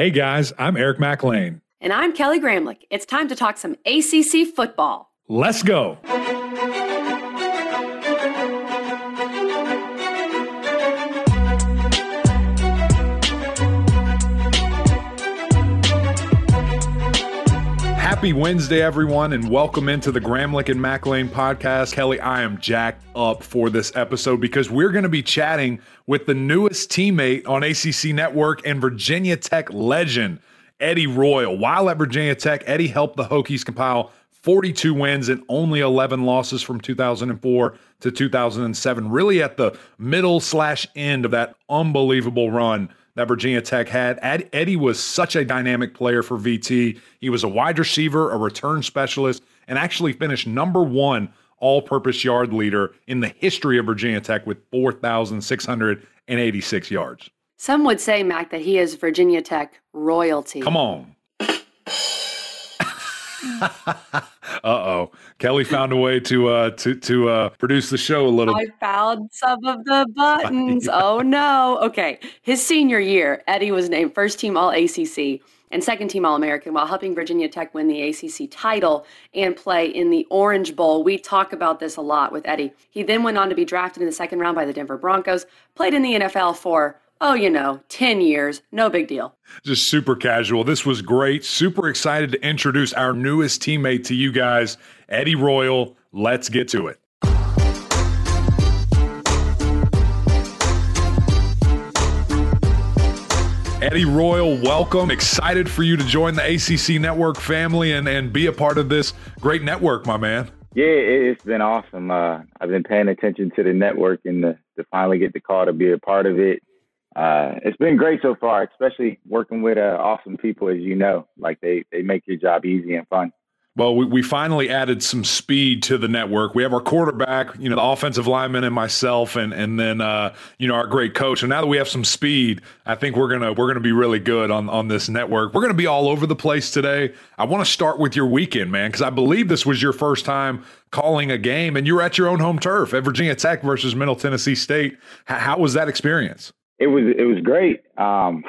Hey guys, I'm Eric Mac Lain. And I'm Kelly Gramlich. It's time to talk some ACC football. Let's go. Happy Wednesday, everyone, and welcome into the Gramlich and Mac Lain podcast. Kelly, I am jacked up for this episode because we're going to be chatting with the newest teammate on ACC Network and Virginia Tech legend, Eddie Royal. While at Virginia Tech, Eddie helped the Hokies compile 42 wins and only 11 losses from 2004 to 2007, really at the middle slash end of that unbelievable run that Virginia Tech had. Eddie was such a dynamic player for VT. He was a wide receiver, a return specialist, and actually finished number one all purpose yard leader in the history of Virginia Tech with 4,686 yards. Some would say, Mac, that he is Virginia Tech royalty. Come on. uh oh, Kelly found a way to uh, to to uh, produce the show a little. I found some of the buttons. yeah. Oh no. Okay, his senior year, Eddie was named first team All ACC and second team All American while helping Virginia Tech win the ACC title and play in the Orange Bowl. We talk about this a lot with Eddie. He then went on to be drafted in the second round by the Denver Broncos, played in the NFL for oh, you know, 10 years, no big deal. Just super casual. This was great. Super excited to introduce our newest teammate to you guys, Eddie Royal. Let's get to it. Eddie Royal, welcome. Excited for you to join the ACC Network family and, and be a part of this great network, my man. Yeah, it's been awesome. Uh, I've been paying attention to the network and the, to finally get the call to be a part of it uh, it's been great so far, especially working with uh, awesome people, as you know. Like they they make your job easy and fun. Well, we, we finally added some speed to the network. We have our quarterback, you know, the offensive lineman, and myself, and and then uh, you know our great coach. And now that we have some speed, I think we're gonna we're gonna be really good on on this network. We're gonna be all over the place today. I want to start with your weekend, man, because I believe this was your first time calling a game, and you were at your own home turf at Virginia Tech versus Middle Tennessee State. How, how was that experience? It was it was great. Um,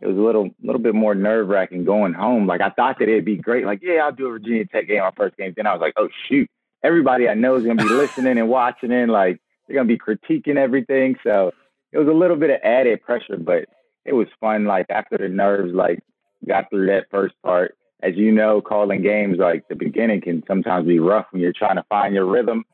it was a little little bit more nerve wracking going home. Like I thought that it'd be great. Like yeah, I'll do a Virginia Tech game, my first game. Then I was like, oh shoot, everybody I know is gonna be listening and watching and like they're gonna be critiquing everything. So it was a little bit of added pressure, but it was fun. Like after the nerves like got through that first part. As you know, calling games like the beginning can sometimes be rough when you're trying to find your rhythm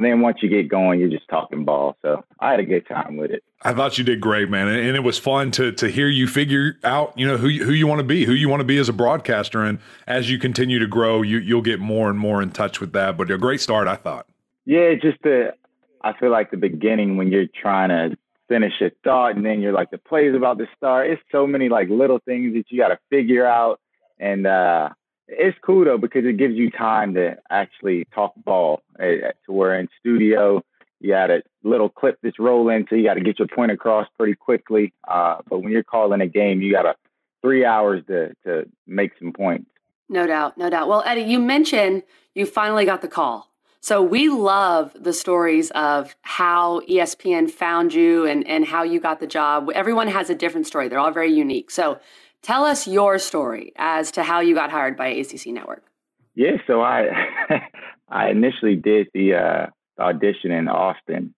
and then once you get going, you're just talking ball. So I had a good time with it. I thought you did great, man, and it was fun to to hear you figure out, you know, who who you want to be, who you want to be as a broadcaster, and as you continue to grow, you you'll get more and more in touch with that. But a great start, I thought. Yeah, just the I feel like the beginning when you're trying to finish a thought, and then you're like the play's about to start. It's so many like little things that you got to figure out, and uh, it's cool though because it gives you time to actually talk ball. Uh, to where in studio you got a little clip that's rolling, so you got to get your point across pretty quickly. Uh, but when you're calling a game, you got a three hours to to make some points. No doubt, no doubt. Well, Eddie, you mentioned you finally got the call. So we love the stories of how ESPN found you and, and how you got the job. Everyone has a different story. They're all very unique. So Tell us your story as to how you got hired by ACC Network. Yeah, so I I initially did the, uh, audition in Austin,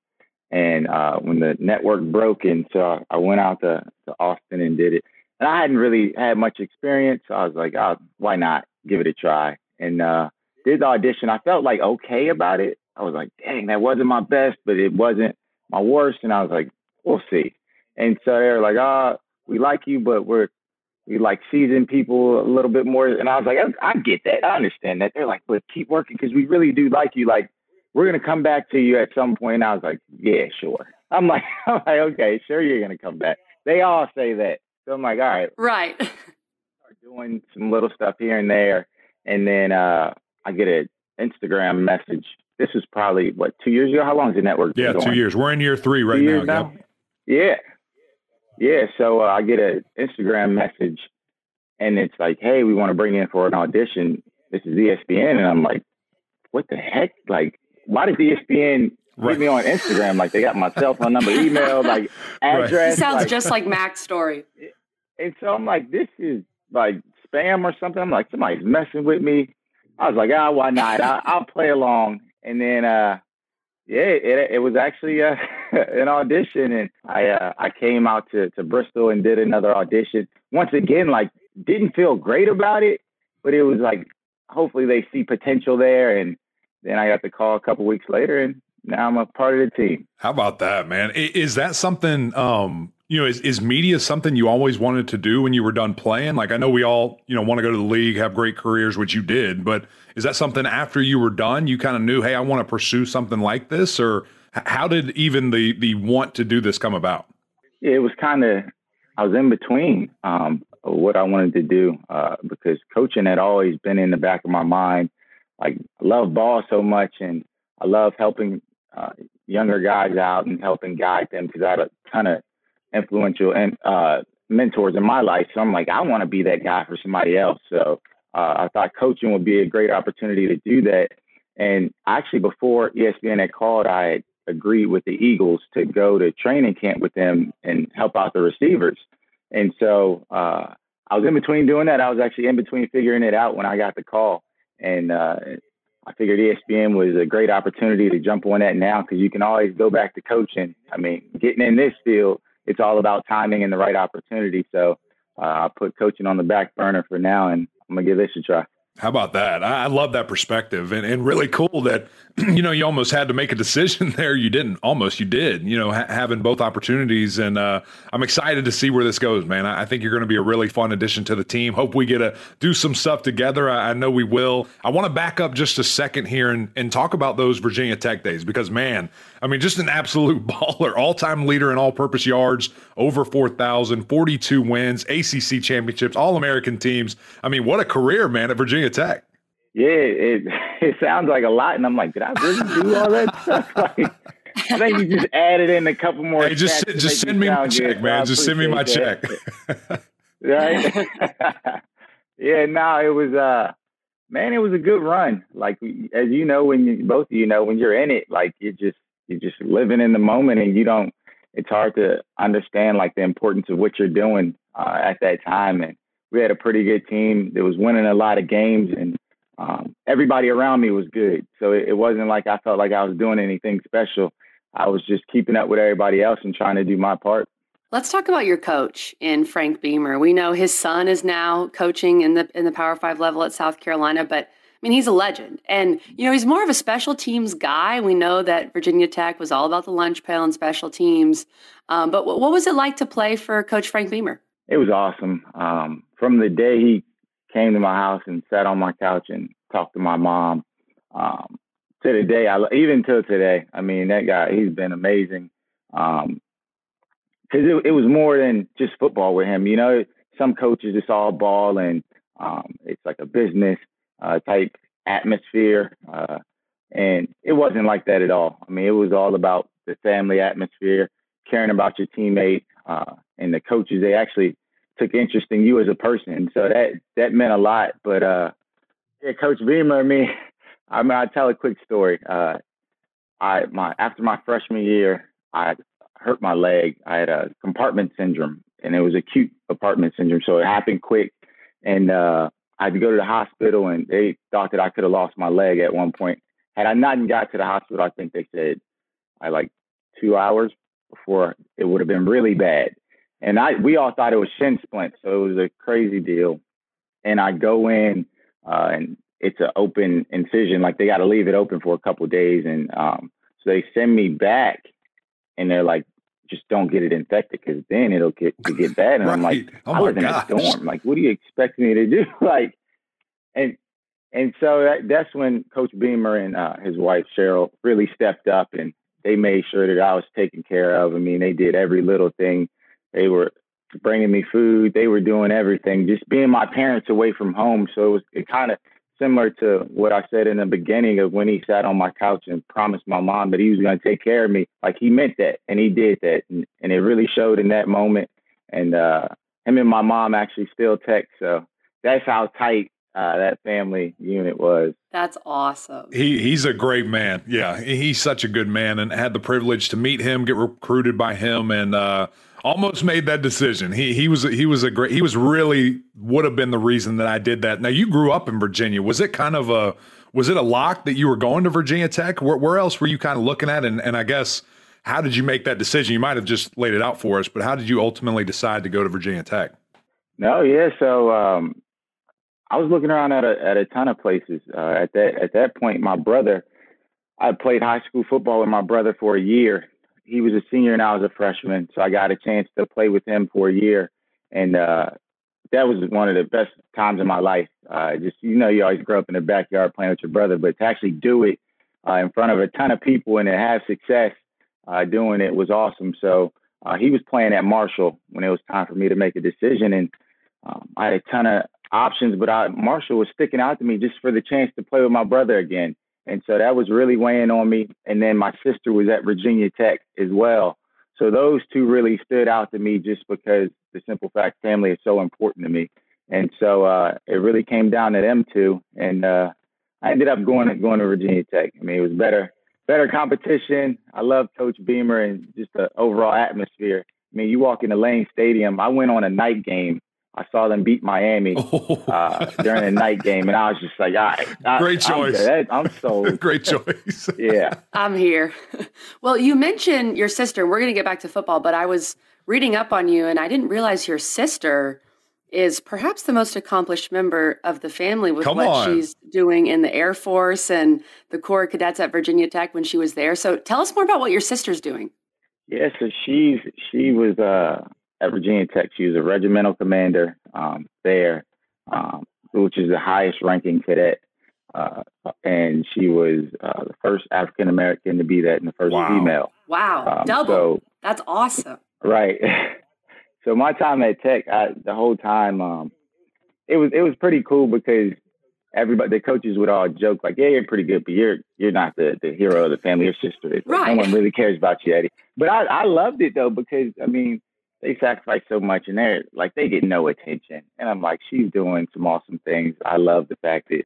and uh, when the network broke, and so I went out to, to Austin and did it. And I hadn't really had much experience, so I was like, oh, why not give it a try? And uh, did the audition. I felt like okay about it. I was like, dang, that wasn't my best, but it wasn't my worst. And I was like, we'll see. And so they were like, ah, oh, we like you, but we're we like season people a little bit more. And I was like, I, I get that. I understand that. They're like, but keep working because we really do like you. Like, we're going to come back to you at some point. And I was like, yeah, sure. I'm like, I'm like, okay, sure, you're going to come back. They all say that. So I'm like, all right. Right. Start doing some little stuff here and there. And then uh, I get an Instagram message. This was probably, what, two years ago? How long is the network? Yeah, two years. We're in year three right now. now? Yeah. Yeah, so uh, I get an Instagram message, and it's like, "Hey, we want to bring you in for an audition. This is ESPN," and I'm like, "What the heck? Like, why did ESPN right. me on Instagram? Like, they got my cell phone number, email, like address." Right. Sounds like, just like Mac's story. And so I'm like, this is like spam or something. I'm like, somebody's messing with me. I was like, ah, why not? I, will play along. And then, uh, yeah, it, it was actually uh, an audition, and I uh, I came out to to Bristol and did another audition. Once again, like didn't feel great about it, but it was like hopefully they see potential there. And then I got the call a couple weeks later, and now I'm a part of the team. How about that, man? Is that something? Um, you know, is is media something you always wanted to do when you were done playing? Like I know we all you know want to go to the league, have great careers, which you did, but is that something after you were done you kind of knew, hey, I want to pursue something like this, or how did even the the want to do this come about? It was kind of I was in between um, what I wanted to do uh, because coaching had always been in the back of my mind. Like I love ball so much, and I love helping uh, younger guys out and helping guide them because I had a ton of influential and uh, mentors in my life. So I'm like, I want to be that guy for somebody else. So uh, I thought coaching would be a great opportunity to do that. And actually, before ESPN had called, I had agreed with the Eagles to go to training camp with them and help out the receivers. And so uh, I was in between doing that. I was actually in between figuring it out when I got the call. And uh, I figured ESPN was a great opportunity to jump on that now because you can always go back to coaching. I mean, getting in this field, it's all about timing and the right opportunity. So uh, I put coaching on the back burner for now, and I'm gonna give this a try. How about that? I love that perspective and, and really cool that, you know, you almost had to make a decision there. You didn't almost, you did, you know, ha- having both opportunities. And uh, I'm excited to see where this goes, man. I, I think you're going to be a really fun addition to the team. Hope we get to do some stuff together. I, I know we will. I want to back up just a second here and, and talk about those Virginia Tech days because, man, I mean, just an absolute baller, all time leader in all purpose yards, over 4,000, 42 wins, ACC championships, all American teams. I mean, what a career, man, at Virginia Tech. Yeah, it, it sounds like a lot. And I'm like, did I really do all that stuff? Like, I think you just added in a couple more. Hey, just just send me my check, good, man. So just send me my that. check. right? yeah, no, it was uh man, it was a good run. Like as you know, when you both of you know, when you're in it, like it just you're just living in the moment and you don't it's hard to understand like the importance of what you're doing uh, at that time. And we had a pretty good team that was winning a lot of games and um, everybody around me was good. So it, it wasn't like i felt like i was doing anything special. I was just keeping up with everybody else and trying to do my part. Let's talk about your coach in Frank Beamer. We know his son is now coaching in the in the Power 5 level at South Carolina, but mean, he's a legend. And, you know, he's more of a special teams guy. We know that Virginia Tech was all about the lunch pail and special teams. Um, but what, what was it like to play for Coach Frank Beamer? It was awesome. Um, from the day he came to my house and sat on my couch and talked to my mom um, to the day, I, even till today, I mean, that guy, he's been amazing. Because um, it, it was more than just football with him. You know, some coaches, it's all ball and um, it's like a business uh, type atmosphere. Uh, and it wasn't like that at all. I mean, it was all about the family atmosphere, caring about your teammate, uh, and the coaches. They actually took interest in you as a person, so that that meant a lot. But uh, yeah, Coach Beamer, I mean, I mean, I tell a quick story. Uh, I my after my freshman year, I hurt my leg. I had a compartment syndrome, and it was acute compartment syndrome, so it happened quick. And uh, I had to go to the hospital, and they thought that I could have lost my leg at one point. Had I not got to the hospital, I think they said I like two hours before it would have been really bad. And I we all thought it was shin splint, so it was a crazy deal. And I go in, uh, and it's an open incision, like they got to leave it open for a couple days, and um, so they send me back, and they're like, just don't get it infected because then it'll get to get bad. And right. I'm like, oh I was in a storm. Like, what do you expect me to do? like, and and so that, that's when Coach Beamer and uh, his wife Cheryl really stepped up and they made sure that I was taken care of. I mean, they did every little thing. They were bringing me food. They were doing everything. Just being my parents away from home. So it was it kind of similar to what I said in the beginning of when he sat on my couch and promised my mom that he was going to take care of me. Like he meant that and he did that. And, and it really showed in that moment. And uh, him and my mom actually still text. So that's how tight uh, that family unit was. That's awesome. He he's a great man. Yeah, he's such a good man, and had the privilege to meet him, get recruited by him, and uh, almost made that decision. He he was he was a great he was really would have been the reason that I did that. Now you grew up in Virginia. Was it kind of a was it a lock that you were going to Virginia Tech? Where, where else were you kind of looking at? And and I guess how did you make that decision? You might have just laid it out for us, but how did you ultimately decide to go to Virginia Tech? No, yeah. So um, I was looking around at a at a ton of places. Uh, at that at that point, my brother, I played high school football with my brother for a year. He was a senior and I was a freshman, so I got a chance to play with him for a year, and uh, that was one of the best times of my life. Uh, just you know, you always grow up in the backyard playing with your brother, but to actually do it uh, in front of a ton of people and to have success uh, doing it was awesome. So uh, he was playing at Marshall when it was time for me to make a decision, and um, I had a ton of options, but I, Marshall was sticking out to me just for the chance to play with my brother again. And so that was really weighing on me. And then my sister was at Virginia Tech as well. So those two really stood out to me just because the simple fact family is so important to me. And so uh, it really came down to them two. And uh, I ended up going going to Virginia Tech. I mean, it was better better competition. I love Coach Beamer and just the overall atmosphere. I mean, you walk into Lane Stadium. I went on a night game I saw them beat Miami uh, during a night game, and I was just like, "All right, great choice. I'm, I'm sold. great choice. yeah, I'm here." Well, you mentioned your sister. We're going to get back to football, but I was reading up on you, and I didn't realize your sister is perhaps the most accomplished member of the family with Come what on. she's doing in the Air Force and the Corps of Cadets at Virginia Tech when she was there. So, tell us more about what your sister's doing. Yeah, so she's she was uh at Virginia Tech. She was a regimental commander um, there, um, which is the highest ranking cadet. Uh, and she was uh, the first African American to be that and the first wow. female. Wow, Um, double. so- That's awesome. Right. so my time at Tech, I, the whole time, um, it was it was pretty cool because everybody, the coaches would all joke like, "Yeah, you're pretty good, but you're you're not the, the hero of the family. Your sister is. Right. No one really cares about you, Eddie." But I I loved it though because I mean they sacrifice so much and they're like they get no attention, and I'm like, she's doing some awesome things. I love the fact that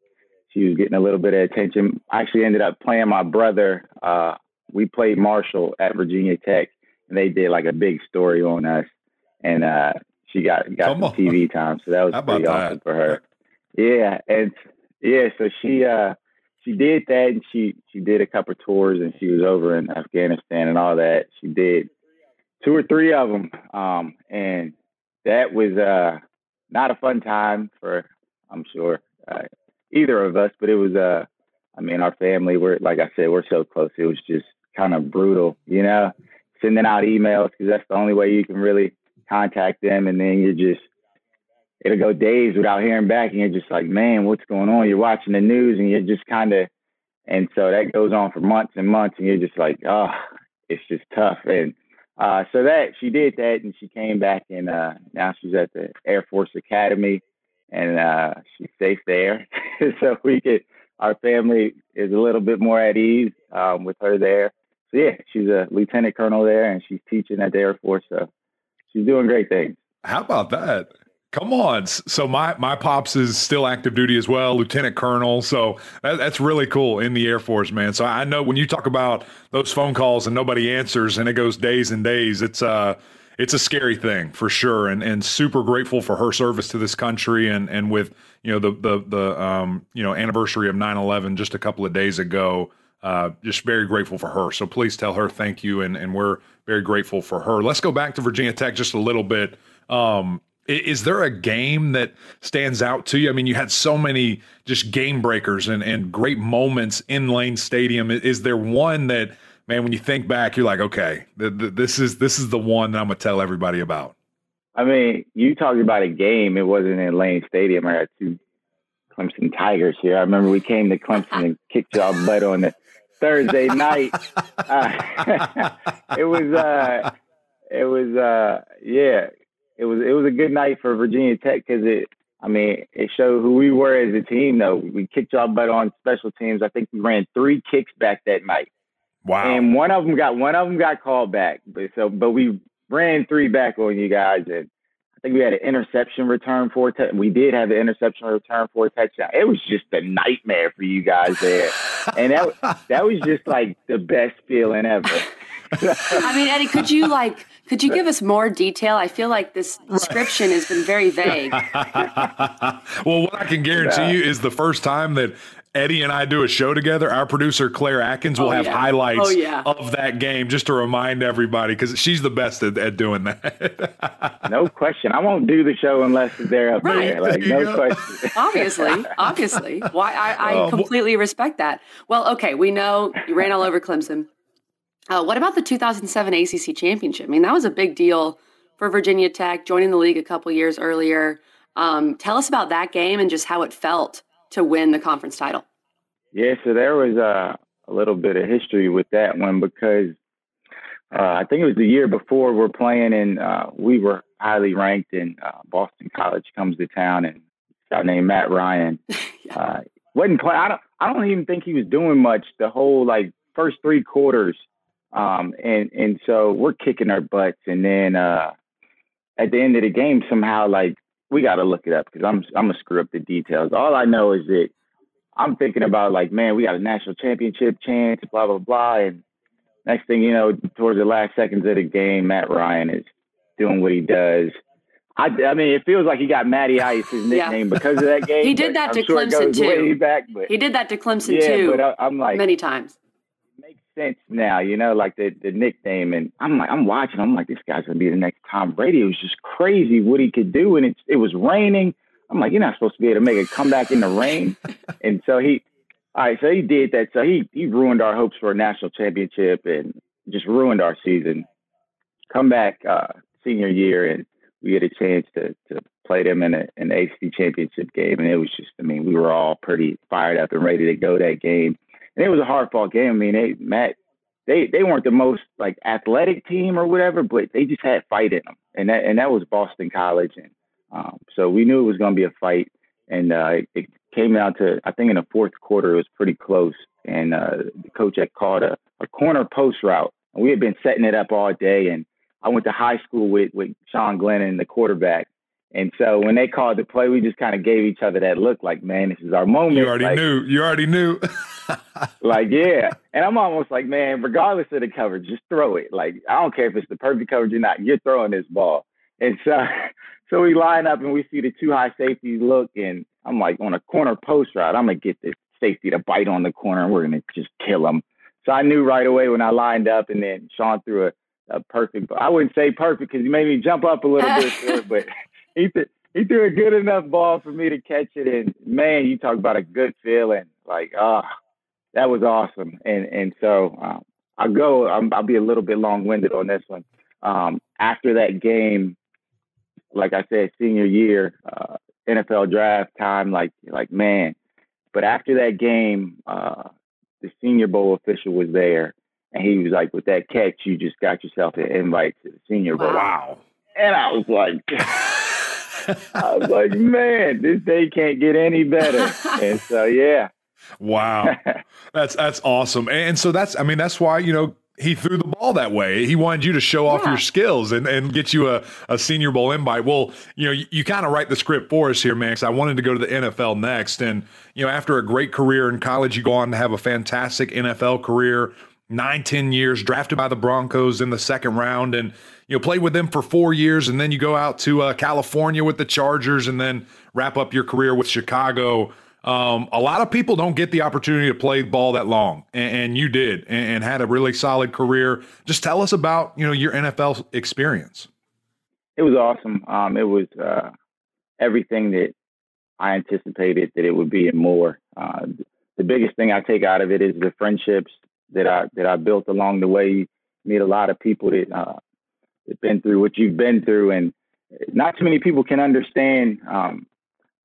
she was getting a little bit of attention. I actually ended up playing my brother. Uh, we played Marshall at Virginia Tech, and they did like a big story on us, and uh, she got got Come some on. TV time, so that was How pretty that? awesome for her. Yeah, and yeah, so she uh she did that, and she she did a couple tours, and she was over in Afghanistan and all that. She did two or three of them, um, and that was uh not a fun time for I'm sure uh, either of us, but it was uh I mean our family we're like I said we're so close. It was just kind of brutal, you know, sending out emails because that's the only way you can really contact them, and then you're just it'll go days without hearing back, and you're just like, man, what's going on? You're watching the news, and you're just kind of, and so that goes on for months and months, and you're just like, oh, it's just tough. And uh, so that she did that, and she came back, and uh, now she's at the Air Force Academy, and uh, she's safe there. so we could, our family is a little bit more at ease um, with her there. So yeah, she's a lieutenant colonel there, and she's teaching at the Air Force. So she's doing great things. How about that? Come on. So my my pops is still active duty as well, lieutenant colonel. So that, that's really cool in the Air Force, man. So I know when you talk about those phone calls and nobody answers and it goes days and days, it's uh it's a scary thing for sure. And and super grateful for her service to this country and and with you know the the the um you know anniversary of 9-11 just a couple of days ago. Uh, just very grateful for her. So please tell her thank you, and and we're very grateful for her. Let's go back to Virginia Tech just a little bit. Um, is there a game that stands out to you? I mean, you had so many just game breakers and, and great moments in Lane Stadium. Is there one that, man, when you think back, you're like, okay, th- th- this is this is the one that I'm gonna tell everybody about. I mean, you talking about a game. It wasn't in Lane Stadium. I had two Clemson Tigers here. I remember we came to Clemson and kicked y'all butt on the Thursday night. Uh, it was, uh, it was, uh, yeah, it was, it was a good night for Virginia Tech because it, I mean, it showed who we were as a team. Though we kicked y'all butt on special teams. I think we ran three kicks back that night Wow. and one of them got one of them got called back. But so, but we ran three back on you guys, and I think we had an interception return for a tou- we did have an interception return for a touchdown. It was just a nightmare for you guys there, and that that was just like the best feeling ever. I mean, Eddie, could you like could you give us more detail? I feel like this description has been very vague. well, what I can guarantee you is the first time that Eddie and I do a show together, our producer Claire Atkins will oh, have yeah. highlights oh, yeah. of that game just to remind everybody because she's the best at, at doing that. no question. I won't do the show unless they're up right. there. Like, no question. obviously, obviously. Why I, I uh, completely respect that. Well, okay, we know you ran all over Clemson. Uh, what about the 2007 ACC championship? I mean, that was a big deal for Virginia Tech, joining the league a couple years earlier. Um, tell us about that game and just how it felt to win the conference title? Yeah, so there was a, a little bit of history with that one because uh, I think it was the year before we're playing, and uh, we were highly ranked, and uh, Boston College comes to town, and a guy named Matt Ryan yeah. uh, wasn't playing. I don't, I don't even think he was doing much the whole like first three quarters, um, and and so we're kicking our butts, and then uh, at the end of the game, somehow like we got to look it up because I'm I'm gonna screw up the details. All I know is that I'm thinking about like, man, we got a national championship chance, blah blah blah, and next thing you know, towards the last seconds of the game, Matt Ryan is doing what he does. I, I mean, it feels like he got Matty Ice his nickname yeah. because of that game. he did that to Clemson too. Back, he did that to Clemson yeah, too. But I, I'm like many times sense now, you know, like the the nickname. And I'm like, I'm watching. I'm like, this guy's gonna be the next Tom Brady. It was just crazy what he could do, and it it was raining. I'm like, you're not supposed to be able to make a comeback in the rain. and so he, all right, so he did that. So he he ruined our hopes for a national championship and just ruined our season. Come back uh, senior year, and we had a chance to to play them in a, an ACC championship game, and it was just, I mean, we were all pretty fired up and ready to go that game and it was a hard fought game. I mean, they Matt, they they weren't the most like athletic team or whatever, but they just had fight in them, and that and that was Boston College, and um, so we knew it was going to be a fight, and uh, it, it came down to I think in the fourth quarter it was pretty close, and uh, the coach had called a, a corner post route, and we had been setting it up all day, and I went to high school with with Sean Glennon, the quarterback, and so when they called the play, we just kind of gave each other that look like, man, this is our moment. You already like, knew. You already knew. like, yeah. And I'm almost like, man, regardless of the coverage, just throw it. Like, I don't care if it's the perfect coverage or not, you're throwing this ball. And so so we line up and we see the two high safeties look and I'm like on a corner post route, I'm gonna get this safety to bite on the corner and we're gonna just kill him. So I knew right away when I lined up and then Sean threw a, a perfect I wouldn't say perfect because he made me jump up a little bit, but he he threw a good enough ball for me to catch it. And man, you talk about a good feeling. Like, ah, oh, that was awesome. And and so um, I'll go. i will be a little bit long winded on this one. Um, after that game, like I said, senior year, uh, NFL draft time. Like like man. But after that game, uh, the Senior Bowl official was there, and he was like, "With that catch, you just got yourself an invite to the Senior Bowl." Wow. And I was like. I was like, man, this day can't get any better. And so, yeah. Wow. that's that's awesome. And so that's I mean, that's why, you know, he threw the ball that way. He wanted you to show off yeah. your skills and, and get you a, a senior bowl invite. Well, you know, you, you kind of write the script for us here, man, because I wanted to go to the NFL next. And, you know, after a great career in college, you go on to have a fantastic NFL career, nine, ten years, drafted by the Broncos in the second round. And, you know, played with them for four years, and then you go out to uh, California with the Chargers, and then wrap up your career with Chicago. Um, a lot of people don't get the opportunity to play ball that long, and, and you did, and, and, had a really solid career. Just tell us about you know your NFL experience. It was awesome. Um, it was uh, everything that I anticipated that it would be, and more. Uh, the biggest thing I take out of it is the friendships that I that I built along the way. Meet a lot of people that uh, been through what you've been through, and not too many people can understand um,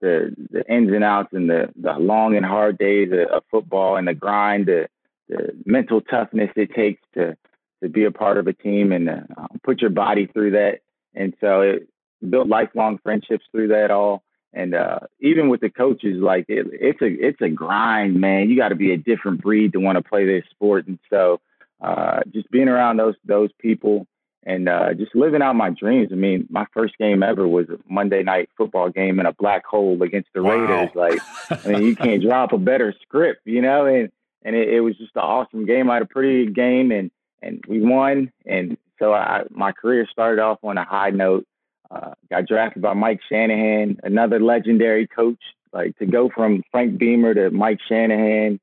the the ins and outs and the the long and hard days of, football and the grind, the the mental toughness it takes to to be a part of a team and uh, put your body through that. And so it built lifelong friendships through that all. And uh, even with the coaches, like it, it's a it's a grind, man. You got to be a different breed to want to play this sport. And so uh, just being around those those people and uh, just living out my dreams. I mean, my first game ever was a Monday night football game in a black hole against the wow. Raiders. Like, I mean, you can't drop a better script, you know. And and it, it was just an awesome game. I had a pretty good game, and and we won. And so I, my career started off on a high note. Uh, got drafted by Mike Shanahan, another legendary coach. Like to go from Frank Beamer to Mike Shanahan,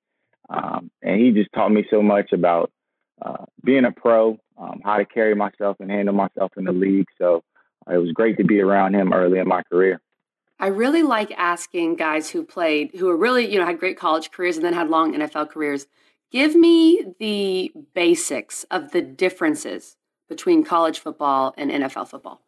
um, and he just taught me so much about uh, being a pro, um, how to carry myself and handle myself in the league. So uh, it was great to be around him early in my career. I really like asking guys who played, who are really, you know, had great college careers and then had long NFL careers. Give me the basics of the differences between college football and NFL football.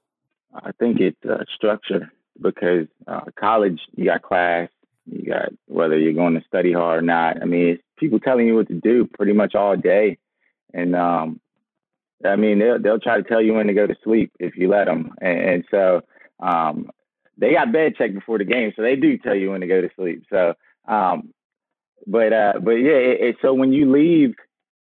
I think it's uh, structure because uh, college, you got class, you got whether you're going to study hard or not. I mean, it's people telling you what to do pretty much all day, and um, I mean they'll they'll try to tell you when to go to sleep if you let them, and, and so um, they got bed check before the game, so they do tell you when to go to sleep. So, um, but uh, but yeah, it, it, so when you leave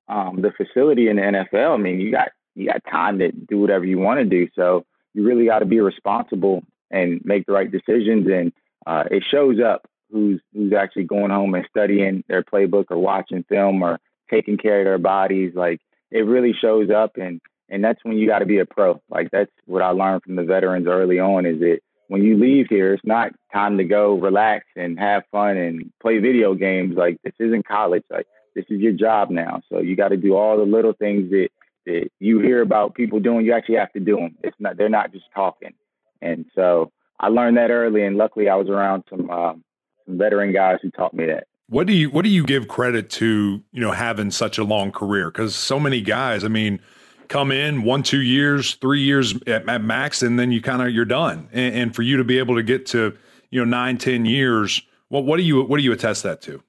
um, the facility in the NFL, I mean, you got you got time to do whatever you want to do. So you really got to be responsible and make the right decisions, and uh, it shows up who's who's actually going home and studying their playbook or watching film or taking care of their bodies. Like it really shows up, and and that's when you got to be a pro. Like that's what I learned from the veterans early on. Is that when you leave here, it's not time to go relax and have fun and play video games. Like this isn't college. Like this is your job now. So you got to do all the little things that that you hear about people doing. You actually have to do them. It's not they're not just talking. And so I learned that early, and luckily I was around some um, some veteran guys who taught me that. What do you what do you give credit to? You know, having such a long career because so many guys. I mean come in one, two years, three years at, at max, and then you kind of you're done. And, and, for you to be able to get to you know nine, ten years, well, what do you what do you attest that to?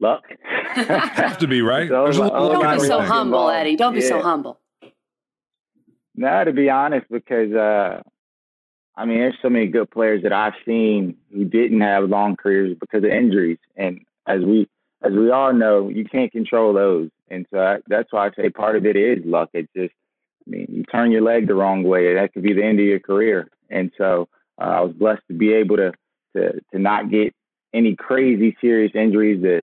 Luck. have to be right. So, don't be so humble, Eddie. Don't be yeah. so humble. No, to be honest, because uh, I mean, there's so many good players that I've seen who didn't have long careers because of injuries, and as we as we all know, you can't control those. And so I, that's why I say part of it is luck. It's just, I mean, you turn your leg the wrong way, that could be the end of your career. And so uh, I was blessed to be able to, to to not get any crazy serious injuries that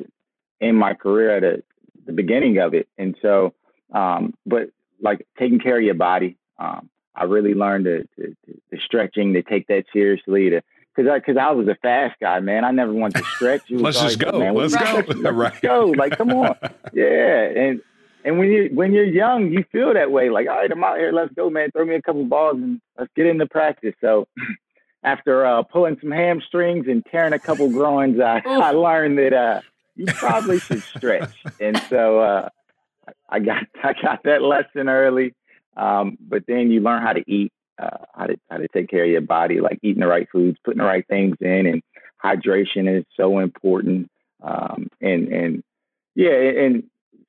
in my career at a, the beginning of it. And so, um, but like taking care of your body, um, I really learned to, to, the stretching, to take that seriously, to because I, cause I was a fast guy, man. I never wanted to stretch. Let's just go. Man, Let's go. Let's go. Like, come on. Yeah. And and when you when you're young, you feel that way. Like, all right, I'm out here. Let's go, man. Throw me a couple balls and let's get into practice. So after uh, pulling some hamstrings and tearing a couple groins, I, I learned that uh, you probably should stretch. And so uh, I got I got that lesson early. Um, but then you learn how to eat uh, how to how to take care of your body, like eating the right foods, putting the right things in, and hydration is so important. Um, and and yeah, and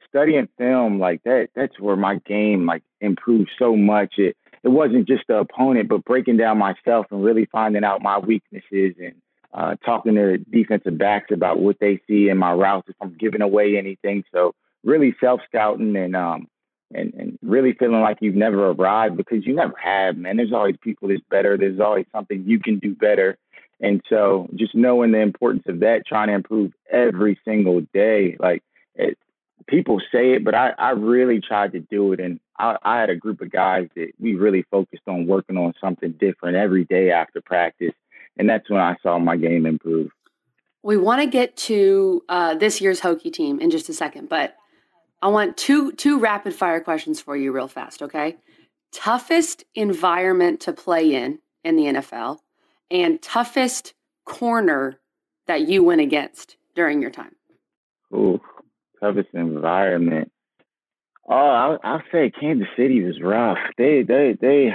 studying film like that, that's where my game like improved so much. It it wasn't just the opponent, but breaking down myself and really finding out my weaknesses and uh, talking to defensive backs about what they see in my routes if I'm giving away anything. So really self scouting and um, and, and really feeling like you've never arrived because you never have, man. There's always people that's better. There's always something you can do better. And so just knowing the importance of that, trying to improve every single day, like it, people say it, but I, I really tried to do it. And I, I had a group of guys that we really focused on working on something different every day after practice. And that's when I saw my game improve. We want to get to uh, this year's Hokie team in just a second, but I want two two rapid fire questions for you real fast, okay? Toughest environment to play in in the NFL and toughest corner that you went against during your time. Ooh, toughest environment. Oh, I'll, I'll say Kansas City was rough. They, they, they,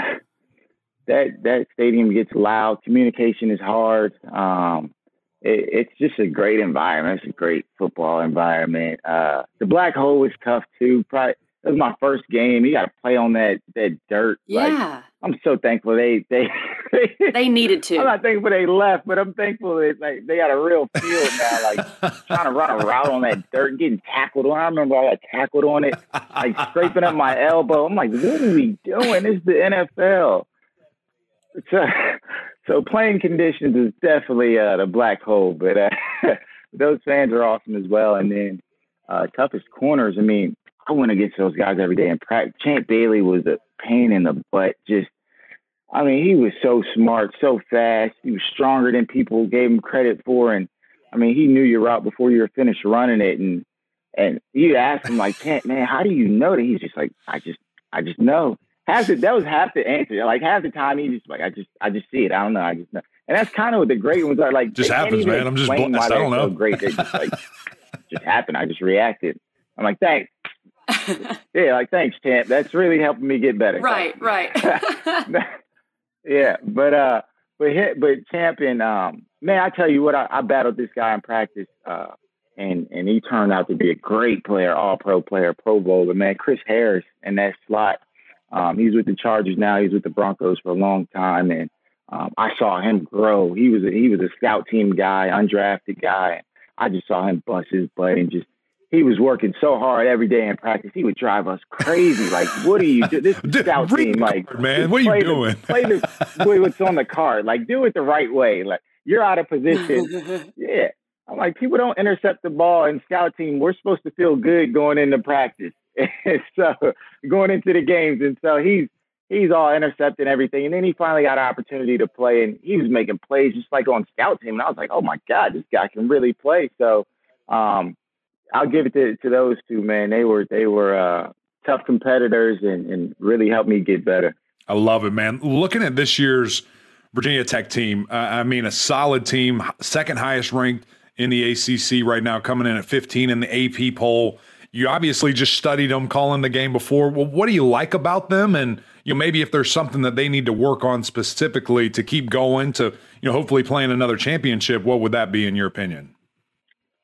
that that stadium gets loud. Communication is hard. Um, it, it's just a great environment. It's a great football environment. Uh, the black hole was tough too. Probably it was my first game. You got to play on that that dirt. Yeah. Like, I'm so thankful they they they needed to. I'm not thankful they left, but I'm thankful that like they got a real field now. Like trying to run a route on that dirt, and getting tackled on. I remember I got tackled on it, like scraping up my elbow. I'm like, what are we doing? This is the NFL. So, so playing conditions is definitely uh, the black hole, but uh, those fans are awesome as well. And then uh, toughest corners. I mean, I went against those guys every day in practice. Champ Bailey was a pain in the butt. Just, I mean, he was so smart, so fast. He was stronger than people gave him credit for, and I mean, he knew your route before you were finished running it. And and you ask him like, Champ, man, how do you know that? He's just like, I just, I just know. Half the, that was half the answer. Like half the time, he just like, I just, I just see it. I don't know. I just know. And that's kind of what the great ones are like. Just happens, man. I'm just blessed. I don't know. So great. They just like, just happened. I just reacted. I'm like, thanks. yeah, like thanks, champ. That's really helping me get better. Right, right. yeah, but uh, but hit, but champion. Um, man, I tell you what, I, I battled this guy in practice. Uh, and and he turned out to be a great player, all pro player, pro bowler, man. Chris Harris in that slot. Um, he's with the Chargers now. He's with the Broncos for a long time, and um, I saw him grow. He was a, he was a scout team guy, undrafted guy. I just saw him bust his butt and just he was working so hard every day in practice. He would drive us crazy. Like, what are you doing? This Dude, scout team, like, card, man, what are you doing? The, play the play what's on the card. Like, do it the right way. Like, you're out of position. yeah, I'm like, people don't intercept the ball in scout team. We're supposed to feel good going into practice. so going into the games. And so he's he's all intercepting everything. And then he finally got an opportunity to play and he was making plays just like on scout team. And I was like, oh my God, this guy can really play. So um, I'll give it to, to those two, man. They were they were uh, tough competitors and, and really helped me get better. I love it, man. Looking at this year's Virginia Tech team, uh, I mean, a solid team, second highest ranked in the ACC right now, coming in at 15 in the AP poll. You obviously just studied them, calling the game before. Well, what do you like about them? And you know, maybe if there's something that they need to work on specifically to keep going to, you know, hopefully playing another championship, what would that be in your opinion?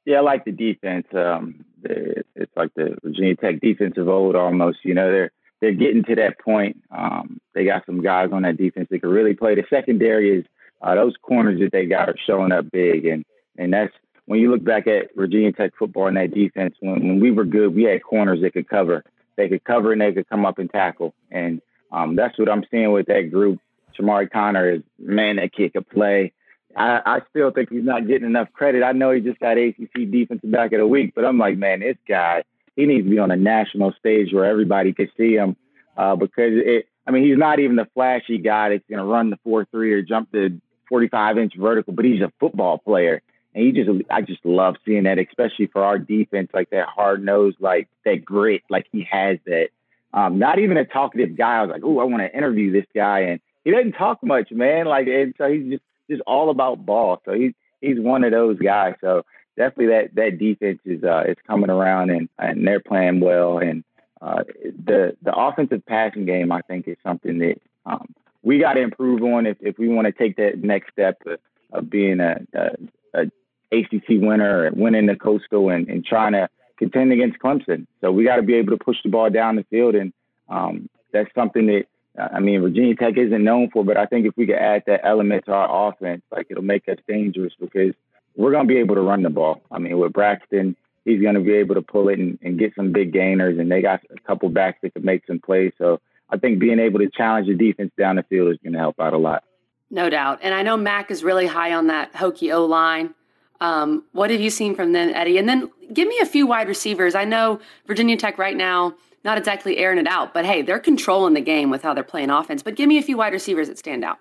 Yeah, I like the defense. Um, it's like the Virginia Tech defensive old almost. You know, they're they're getting to that point. Um, they got some guys on that defense that can really play. The secondary is uh, those corners that they got are showing up big, and and that's when you look back at Virginia Tech football and that defense, when, when we were good, we had corners that could cover. They could cover and they could come up and tackle. And um, that's what I'm seeing with that group. Chamarri Conner is, man, that kid could play. I, I still think he's not getting enough credit. I know he just got ACC Defensive Back of the Week, but I'm like, man, this guy, he needs to be on a national stage where everybody can see him uh, because it. I mean, he's not even the flashy guy that's going to run the four three or jump the 45 inch vertical, but he's a football player. And he just, I just love seeing that, especially for our defense, like that hard nose, like that grit, like he has that. Um, not even a talkative guy. I was like, oh, I want to interview this guy, and he doesn't talk much, man. Like, and so he's just just all about ball. So he's he's one of those guys. So definitely that that defense is uh, is coming around and and they're playing well. And uh, the the offensive passing game, I think, is something that um, we got to improve on if if we want to take that next step of, of being a, a, a ACC winner winning the Coastal and, and trying to contend against Clemson. So we got to be able to push the ball down the field, and um, that's something that I mean Virginia Tech isn't known for. But I think if we could add that element to our offense, like it'll make us dangerous because we're going to be able to run the ball. I mean, with Braxton, he's going to be able to pull it and, and get some big gainers, and they got a couple backs that could make some plays. So I think being able to challenge the defense down the field is going to help out a lot. No doubt. And I know Mac is really high on that Hokie O line. Um, what have you seen from them, Eddie? And then give me a few wide receivers. I know Virginia Tech right now, not exactly airing it out, but hey, they're controlling the game with how they're playing offense. But give me a few wide receivers that stand out.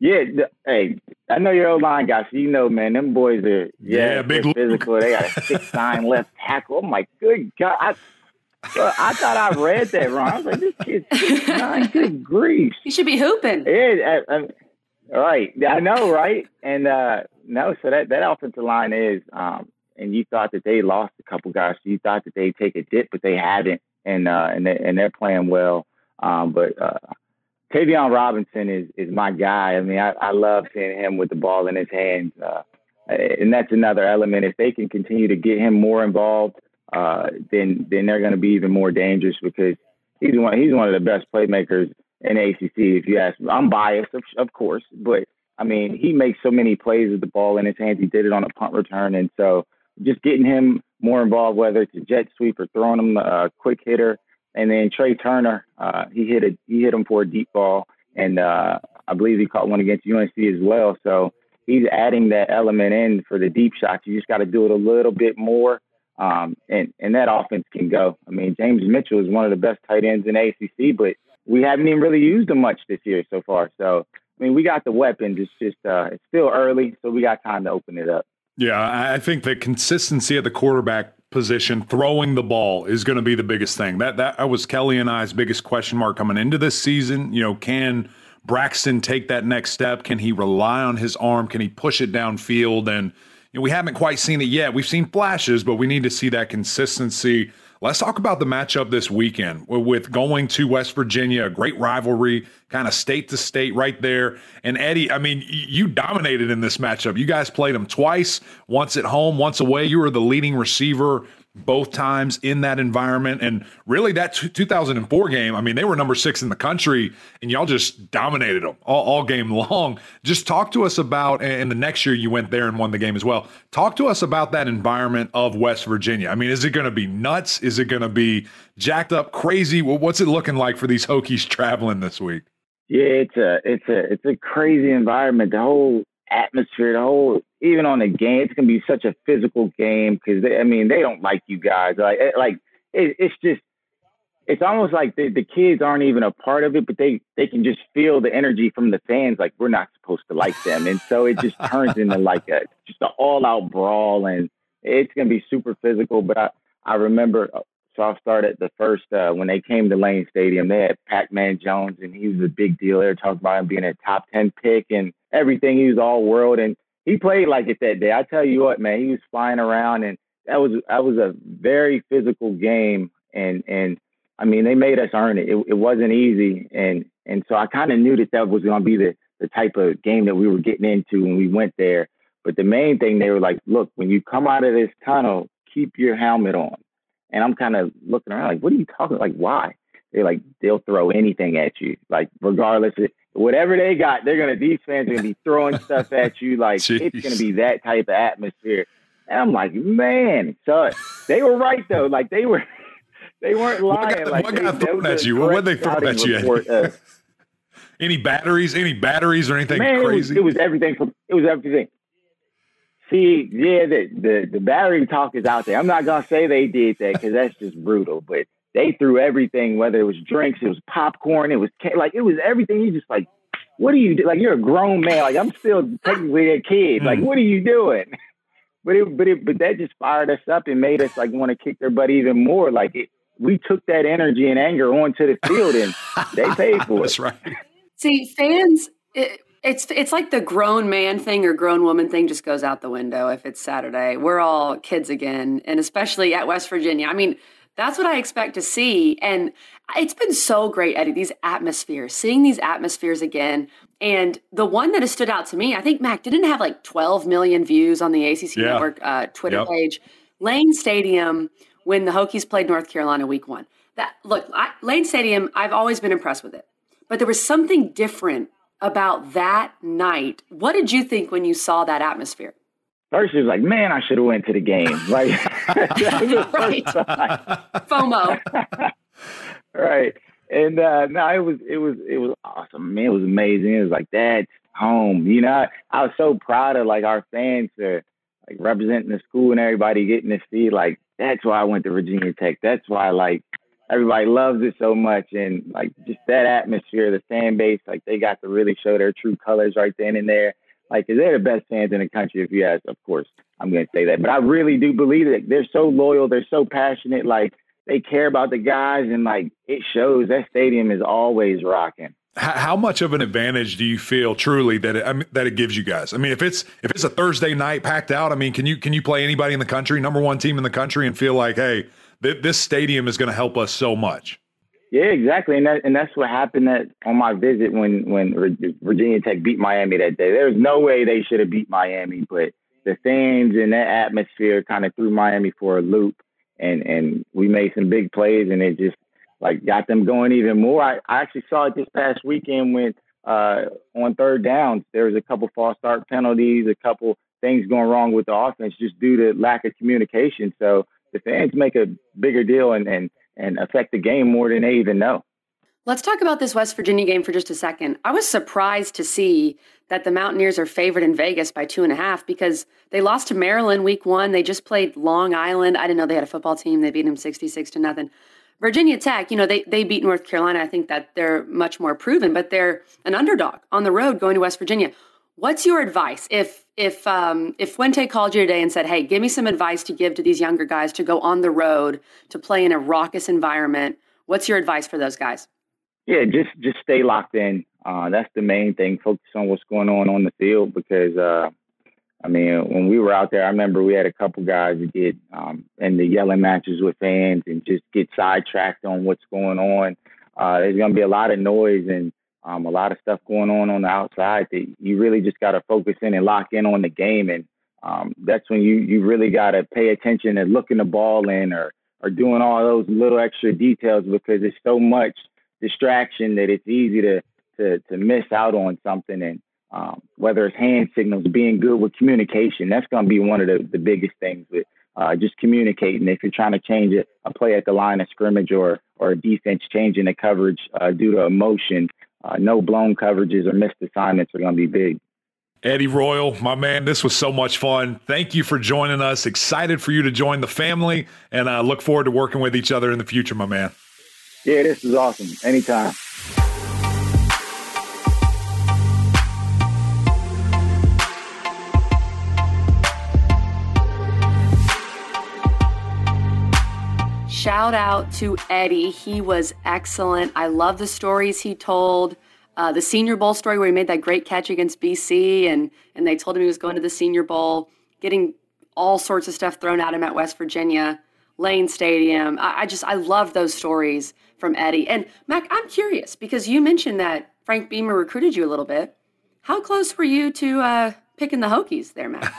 Yeah, hey, I know your old line guys. You know, man, them boys are yeah, yeah big physical. They got a six nine left tackle. Oh my good God, I, well, I thought I read that wrong. I was like, this kid's six nine. Good grief, he should be hooping. Yeah, I, I, right. I know, right? And uh, no, so that that offensive line is, um, and you thought that they lost a couple guys. So you thought that they take a dip, but they haven't, and uh, and they, and they're playing well. Um, but uh, Tayvion Robinson is is my guy. I mean, I, I love seeing him with the ball in his hands, uh, and that's another element. If they can continue to get him more involved, uh, then then they're going to be even more dangerous because he's one he's one of the best playmakers in ACC. If you ask me, I'm biased, of, of course, but I mean, he makes so many plays with the ball in his hands. He did it on a punt return, and so just getting him more involved, whether it's a jet sweep or throwing him a quick hitter. And then Tre Turner, uh, he hit a he hit him for a deep ball, and uh, I believe he caught one against UNC as well. So he's adding that element in for the deep shots. You just got to do it a little bit more. Um, and and that offense can go. I mean, James Mitchell is one of the best tight ends in ACC, but we haven't even really used him much this year so far. So I mean, we got the weapons. It's just uh, it's still early, so we got time to open it up. Yeah, I think the consistency at the quarterback position, throwing the ball, is going to be the biggest thing. That that was Kelly and I's biggest question mark coming into this season. You know, can Braxton take that next step? Can he rely on his arm? Can he push it downfield? And you know, we haven't quite seen it yet. We've seen flashes, but we need to see that consistency. Let's talk about the matchup this weekend with going to West Virginia, a great rivalry, kind of state to state right there. And Eddie, I mean, you dominated in this matchup. You guys played them twice, once at home, once away. You were the leading receiver both times in that environment. And really, that 2004 game, I mean, they were number six in the country, and y'all just dominated them all, all game long. Just talk to us about, and the next year you went there and won the game as well. Talk to us about that environment of West Virginia. I mean, is it going to be nuts? Is it going to be jacked up crazy? What's it looking like for these Hokies traveling this week? Yeah, it's a it's a it's a crazy environment. The whole atmosphere, the whole even on the game, it's gonna be such a physical game because I mean they don't like you guys. Like eh, like it, it's just it's almost like the, the kids aren't even a part of it, but they they can just feel the energy from the fans. Like we're not supposed to like them, and so it just turns into like a just an all out brawl, and it's gonna be super physical. But I I remember so I started the first uh, when they came to Lane Stadium. They had Pac-Man Jones, and he was a big deal. They were talking about him being a top ten pick and everything. He was all world, and he played like it that day. I tell you what, man, he was flying around, and that was that was a very physical game. And and I mean, they made us earn it. It, it wasn't easy, and and so I kind of knew that that was going to be the the type of game that we were getting into when we went there. But the main thing they were like, look, when you come out of this tunnel, keep your helmet on and I'm kind of looking around like, what are you talking? Like, why? They're like, they'll throw anything at you, like regardless of whatever they got. They're gonna these fans are gonna be throwing stuff at you. Like Jeez. it's gonna be that type of atmosphere. And I'm like, man, so they were right though. Like they were, they weren't lying. What got, like what got thrown at you? What they throw at you? Any batteries? Any batteries or anything man, crazy? It was, it was everything from. It was everything. See, yeah, the, the, the battery talk is out there. I'm not gonna say they did that because that's just brutal, but they threw everything, whether it was drinks, it was popcorn, it was like it was everything. You just like, what do you do? Like you're a grown man. Like I'm still technically a kid. Hmm. Like what are you doing? But it, but it, but that just fired us up and made us like want to kick their butt even more. Like it, we took that energy and anger onto the field, and they paid for it. That's right. See, fans. It, it's it's like the grown man thing or grown woman thing just goes out the window if it's Saturday. We're all kids again, and especially at West Virginia. I mean, that's what I expect to see, and it's been so great, Eddie. These atmospheres, seeing these atmospheres again, and the one that has stood out to me, I think Mac didn't have like 12 million views on the ACC yeah. Network uh, Twitter yep. page. Lane Stadium when the Hokies played North Carolina Week One. That look, I, Lane Stadium. I've always been impressed with it, but there was something different about that night. What did you think when you saw that atmosphere? First, it was like, man, I should have went to the game. Right, right. FOMO. right, and uh, no, it was it was it was awesome. Man, it was amazing. It was like that's home. You know, I was so proud of like our fans for like representing the school and everybody getting to see like that's why I went to Virginia Tech. That's why like everybody loves it so much and like just that atmosphere, the fan base, like they got to really show their true colors right then and there. Like, cause they're the best fans in the country. If you ask, of course, I'm going to say that, but I really do believe that they're so loyal. They're so passionate. Like they care about the guys and like it shows that stadium is always rocking. How much of an advantage do you feel truly that it, I mean, that it gives you guys? I mean, if it's if it's a Thursday night packed out, I mean, can you can you play anybody in the country, number one team in the country, and feel like, hey, th- this stadium is going to help us so much. Yeah, exactly, and that and that's what happened at, on my visit when when Virginia Tech beat Miami that day. There was no way they should have beat Miami, but the fans and that atmosphere kind of threw Miami for a loop, and and we made some big plays, and it just like got them going even more. I, I actually saw it this past weekend when uh, on third downs there was a couple false start penalties, a couple things going wrong with the offense just due to lack of communication. So the fans make a bigger deal and, and, and affect the game more than they even know. Let's talk about this West Virginia game for just a second. I was surprised to see that the Mountaineers are favored in Vegas by two and a half because they lost to Maryland week one. They just played Long Island. I didn't know they had a football team. They beat them 66 to nothing. Virginia Tech, you know, they, they beat North Carolina. I think that they're much more proven, but they're an underdog on the road going to West Virginia. What's your advice if if um, if Fuente called you today and said, "Hey, give me some advice to give to these younger guys to go on the road to play in a raucous environment"? What's your advice for those guys? Yeah, just just stay locked in. Uh, that's the main thing. Focus on what's going on on the field because uh, I mean, when we were out there, I remember we had a couple guys that get um, in the yelling matches with fans and just get sidetracked on what's going on. Uh, there's going to be a lot of noise and um, a lot of stuff going on on the outside that you really just got to focus in and lock in on the game. And um, that's when you, you really got to pay attention and looking the ball in or, or doing all those little extra details because there's so much distraction that it's easy to, to, to miss out on something. And um, whether it's hand signals, being good with communication, that's going to be one of the, the biggest things with uh, just communicating. If you're trying to change a, a play at the line of scrimmage or, or a defense changing the coverage uh, due to emotion, uh, no blown coverages or missed assignments are going to be big. Eddie Royal, my man, this was so much fun. Thank you for joining us. Excited for you to join the family, and I look forward to working with each other in the future, my man. Yeah, this is awesome. Anytime. Shout out to Eddie. He was excellent. I love the stories he told. Uh, the Senior Bowl story where he made that great catch against BC, and and they told him he was going to the Senior Bowl, getting all sorts of stuff thrown at him at West Virginia, Lane Stadium. I, I just I love those stories from Eddie. And Mac, I'm curious because you mentioned that Frank Beamer recruited you a little bit. How close were you to uh, picking the Hokies there, Mac?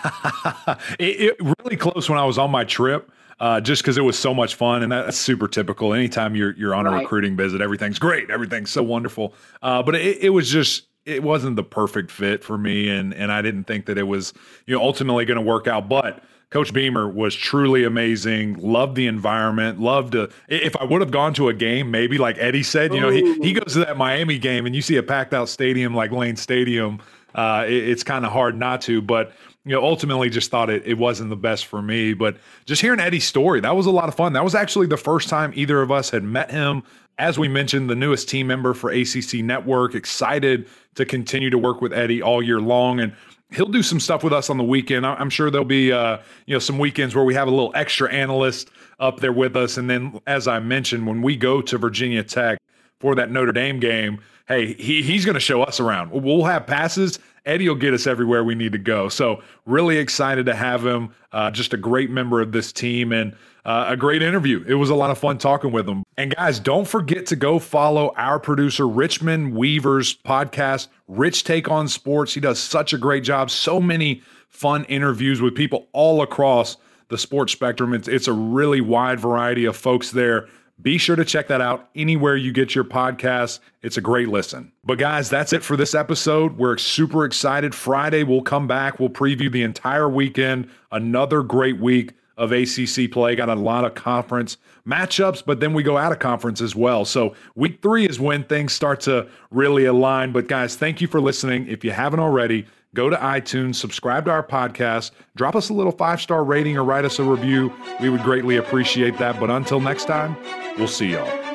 it, it really close when I was on my trip uh, just because it was so much fun, and that's super typical. Anytime you're you're on a right. recruiting visit, everything's great, everything's so wonderful. Uh, but it, it was just it wasn't the perfect fit for me, and and I didn't think that it was you know ultimately going to work out. But Coach Beamer was truly amazing. Loved the environment. Loved to. If I would have gone to a game, maybe like Eddie said, you know, he, he goes to that Miami game and you see a packed out stadium like Lane Stadium. Uh, it, it's kind of hard not to. But you know, ultimately just thought it, it wasn't the best for me. But just hearing Eddie's story, that was a lot of fun. That was actually the first time either of us had met him. As we mentioned, the newest team member for ACC Network, excited to continue to work with Eddie all year long. And he'll do some stuff with us on the weekend. I'm sure there'll be, uh, you know, some weekends where we have a little extra analyst up there with us. And then, as I mentioned, when we go to Virginia Tech for that Notre Dame game, hey, he, he's going to show us around. We'll have passes Eddie will get us everywhere we need to go. So, really excited to have him. Uh, just a great member of this team and uh, a great interview. It was a lot of fun talking with him. And, guys, don't forget to go follow our producer, Richmond Weaver's podcast, Rich Take on Sports. He does such a great job. So many fun interviews with people all across the sports spectrum. It's, it's a really wide variety of folks there be sure to check that out anywhere you get your podcasts. It's a great listen. But guys, that's it for this episode. We're super excited. Friday, we'll come back. We'll preview the entire weekend. Another great week of ACC play. Got a lot of conference matchups, but then we go out of conference as well. So week three is when things start to really align. But guys, thank you for listening. If you haven't already, go to iTunes, subscribe to our podcast, drop us a little five star rating or write us a review. We would greatly appreciate that. But until next time, We'll see y'all.